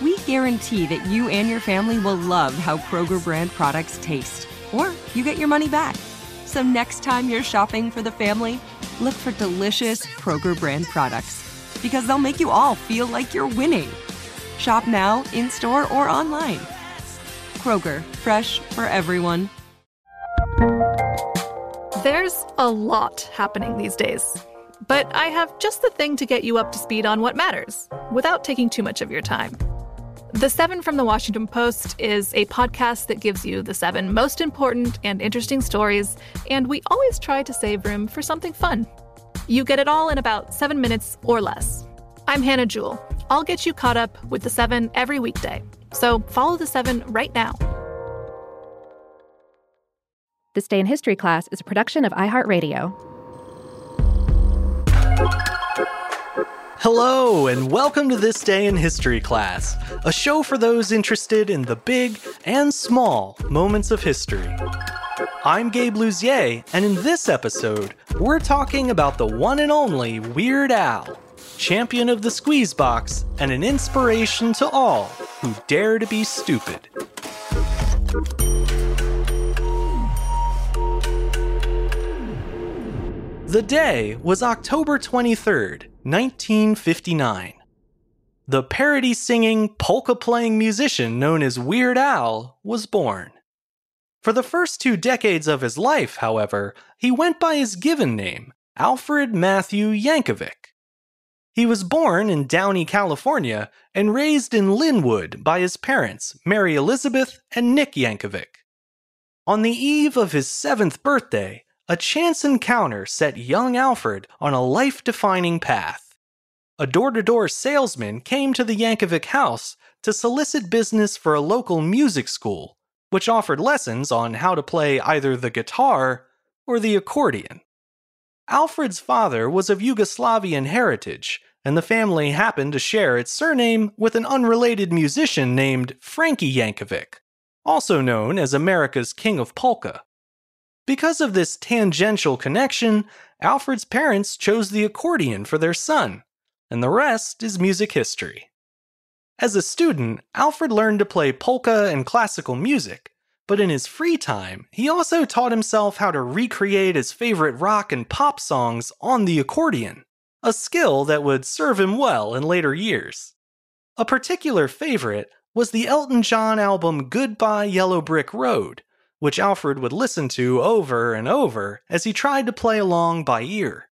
we guarantee that you and your family will love how Kroger brand products taste, or you get your money back. So next time you're shopping for the family, look for delicious Kroger brand products because they'll make you all feel like you're winning. Shop now, in store, or online. Kroger, fresh for everyone. There's a lot happening these days, but I have just the thing to get you up to speed on what matters without taking too much of your time. The Seven from the Washington Post is a podcast that gives you the seven most important and interesting stories, and we always try to save room for something fun. You get it all in about seven minutes or less. I'm Hannah Jewell. I'll get you caught up with the seven every weekday. So follow the seven right now. This Day in History class is a production of iHeartRadio. Hello, and welcome to This Day in History class, a show for those interested in the big and small moments of history. I'm Gabe Luzier, and in this episode, we're talking about the one and only Weird Al, champion of the squeeze box and an inspiration to all who dare to be stupid. The day was October 23rd, 1959. The parody singing, polka playing musician known as Weird Al was born. For the first two decades of his life, however, he went by his given name, Alfred Matthew Yankovic. He was born in Downey, California, and raised in Lynwood by his parents, Mary Elizabeth and Nick Yankovic. On the eve of his seventh birthday, a chance encounter set young Alfred on a life defining path. A door to door salesman came to the Yankovic house to solicit business for a local music school, which offered lessons on how to play either the guitar or the accordion. Alfred's father was of Yugoslavian heritage, and the family happened to share its surname with an unrelated musician named Frankie Yankovic, also known as America's King of Polka. Because of this tangential connection, Alfred's parents chose the accordion for their son, and the rest is music history. As a student, Alfred learned to play polka and classical music, but in his free time, he also taught himself how to recreate his favorite rock and pop songs on the accordion, a skill that would serve him well in later years. A particular favorite was the Elton John album Goodbye Yellow Brick Road, which Alfred would listen to over and over as he tried to play along by ear.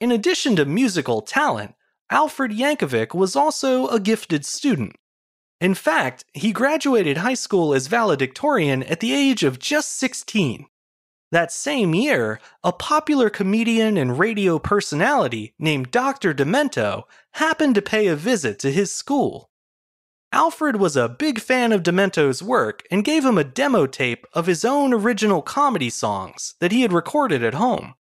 In addition to musical talent, Alfred Yankovic was also a gifted student. In fact, he graduated high school as valedictorian at the age of just 16. That same year, a popular comedian and radio personality named Dr. Demento happened to pay a visit to his school. Alfred was a big fan of Demento's work and gave him a demo tape of his own original comedy songs that he had recorded at home.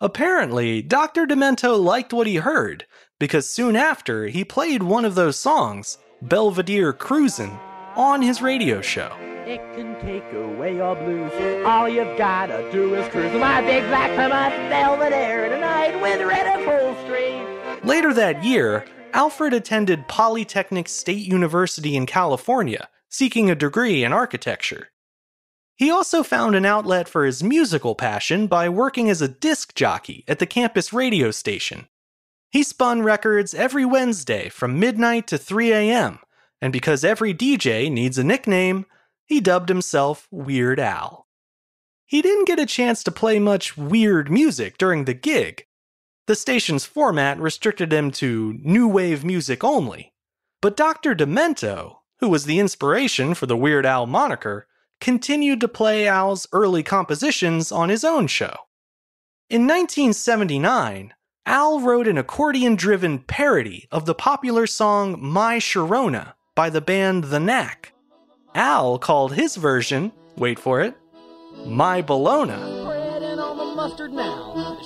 Apparently, Dr. Demento liked what he heard because soon after he played one of those songs, Belvedere Cruisin', on his radio show. It can take away your blues. All you've gotta do is cruise my big black Plymouth Belvedere tonight with red upholstery. Later that year, Alfred attended Polytechnic State University in California, seeking a degree in architecture. He also found an outlet for his musical passion by working as a disc jockey at the campus radio station. He spun records every Wednesday from midnight to 3 a.m., and because every DJ needs a nickname, he dubbed himself Weird Al. He didn't get a chance to play much weird music during the gig. The station's format restricted him to new wave music only. But Dr. Demento, who was the inspiration for the Weird Al moniker, continued to play Al's early compositions on his own show. In 1979, Al wrote an accordion driven parody of the popular song My Sharona by the band The Knack. Al called his version, wait for it, My Bologna.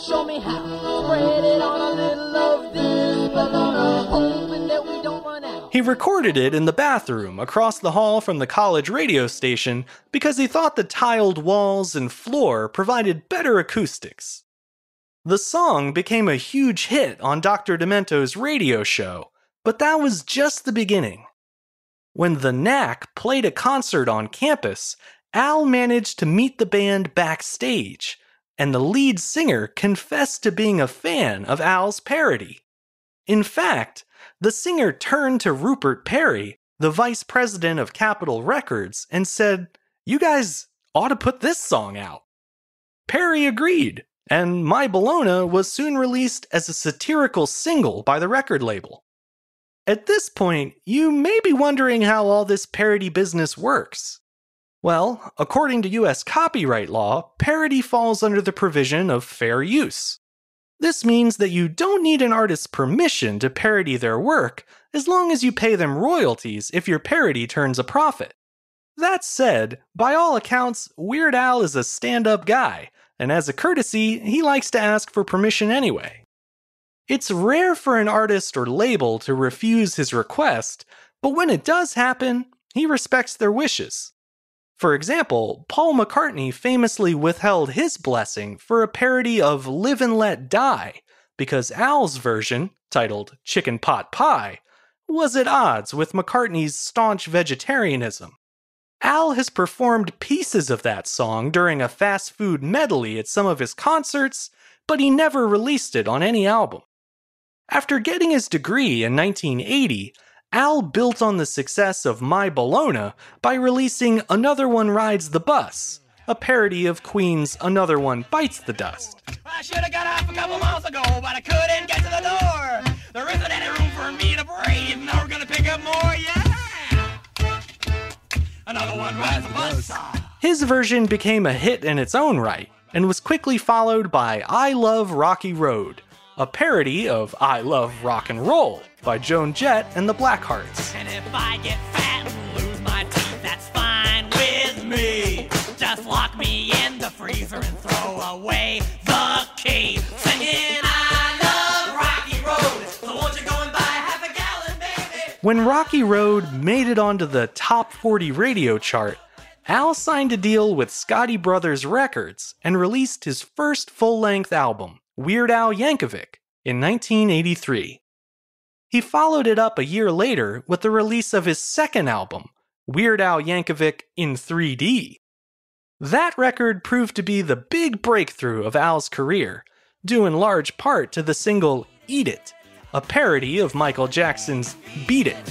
Show me how. Spread it on a little of this bologna, hoping that we don't run out. He recorded it in the bathroom across the hall from the college radio station because he thought the tiled walls and floor provided better acoustics. The song became a huge hit on Dr. Demento's radio show, but that was just the beginning. When the Knack played a concert on campus, Al managed to meet the band backstage, and the lead singer confessed to being a fan of Al's parody. In fact, the singer turned to Rupert Perry, the vice president of Capitol Records, and said, You guys ought to put this song out. Perry agreed, and My Bologna was soon released as a satirical single by the record label. At this point, you may be wondering how all this parody business works. Well, according to US copyright law, parody falls under the provision of fair use. This means that you don't need an artist's permission to parody their work as long as you pay them royalties if your parody turns a profit. That said, by all accounts, Weird Al is a stand up guy, and as a courtesy, he likes to ask for permission anyway. It's rare for an artist or label to refuse his request, but when it does happen, he respects their wishes. For example, Paul McCartney famously withheld his blessing for a parody of Live and Let Die because Al's version, titled Chicken Pot Pie, was at odds with McCartney's staunch vegetarianism. Al has performed pieces of that song during a fast food medley at some of his concerts, but he never released it on any album. After getting his degree in 1980, Al built on the success of My Bologna by releasing Another One Rides the Bus, a parody of Queen's Another One Bites the Dust. I should have got off a couple miles ago, but I couldn't get to the door. There isn't any room for me to breathe. Now we're gonna pick up more, yeah. Another one rides the bus. His version became a hit in its own right and was quickly followed by I Love Rocky Road, a parody of I Love Rock and Roll by Joan Jett and the Blackhearts. And if I get fat and lose my teeth, that's fine with me. Just lock me in the freezer and throw away the key. Singing I love Rocky Road. So won't you go and buy half a gallon, baby? When Rocky Road made it onto the top 40 radio chart, Al signed a deal with Scotti Brothers Records and released his first full length album, Weird Al Yankovic, in 1983. He followed it up a year later with the release of his second album, Weird Al Yankovic in 3D. That record proved to be the big breakthrough of Al's career, due in large part to the single Eat It, a parody of Michael Jackson's Beat It.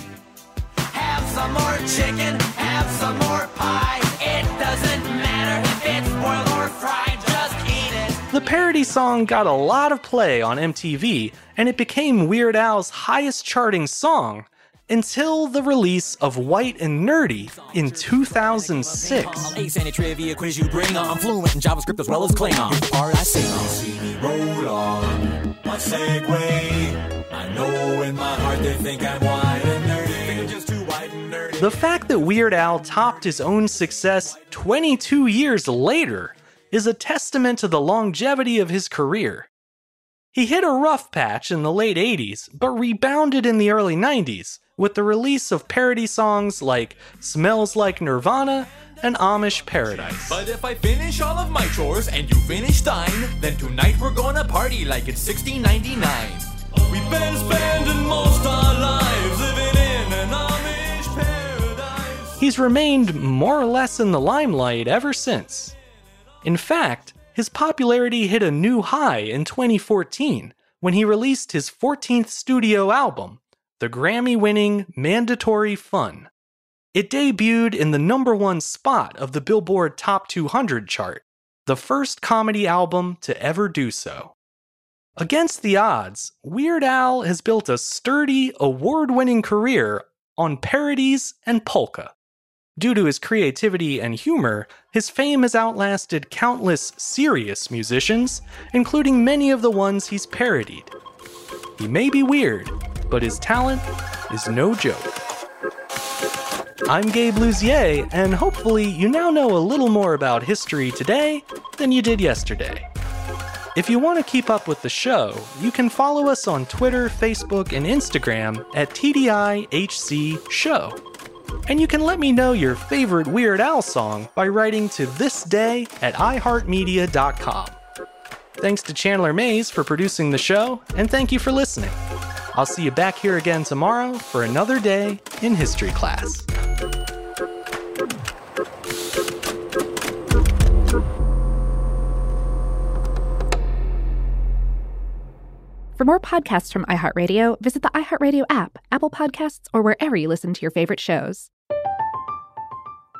Parody song got a lot of play on MTV, and it became Weird Al's highest charting song until the release of White and Nerdy in 2006. Ace any trivia quiz you bring on. I'm fluent in JavaScript as well as Klingon. Here's the part I sing on. See me roll on my Segway. I know in my heart they think I'm white and nerdy. I'm just too white and nerdy. The fact that Weird Al topped his own success 22 years later is a testament to the longevity of his career. He hit a rough patch in the late 80s, but rebounded in the early 90s with the release of parody songs like Smells Like Nirvana and Amish Paradise. But if I finish all of my chores and you finish thine, then tonight we're gonna party like it's 1699. We've been spending most our lives living in an Amish paradise. He's remained more or less in the limelight ever since. In fact, his popularity hit a new high in 2014 when he released his 14th studio album, the Grammy winning Mandatory Fun. It debuted in the number one spot of the Billboard Top 200 chart, the first comedy album to ever do so. Against the odds, Weird Al has built a sturdy, award winning career on parodies and polka. Due to his creativity and humor, his fame has outlasted countless serious musicians, including many of the ones he's parodied. He may be weird, but his talent is no joke. I'm Gabe Luzier, and hopefully you now know a little more about history today than you did yesterday. If you want to keep up with the show, you can follow us on Twitter, Facebook, and Instagram at TDIHC Show. And you can let me know your favorite Weird Al song by writing to thisday at iHeartMedia.com. Thanks to Chandler Mays for producing the show, and thank you for listening. I'll see you back here again tomorrow for another day in history class. For more podcasts from iHeartRadio, visit the iHeartRadio app, Apple Podcasts, or wherever you listen to your favorite shows.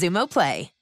Xumo Play.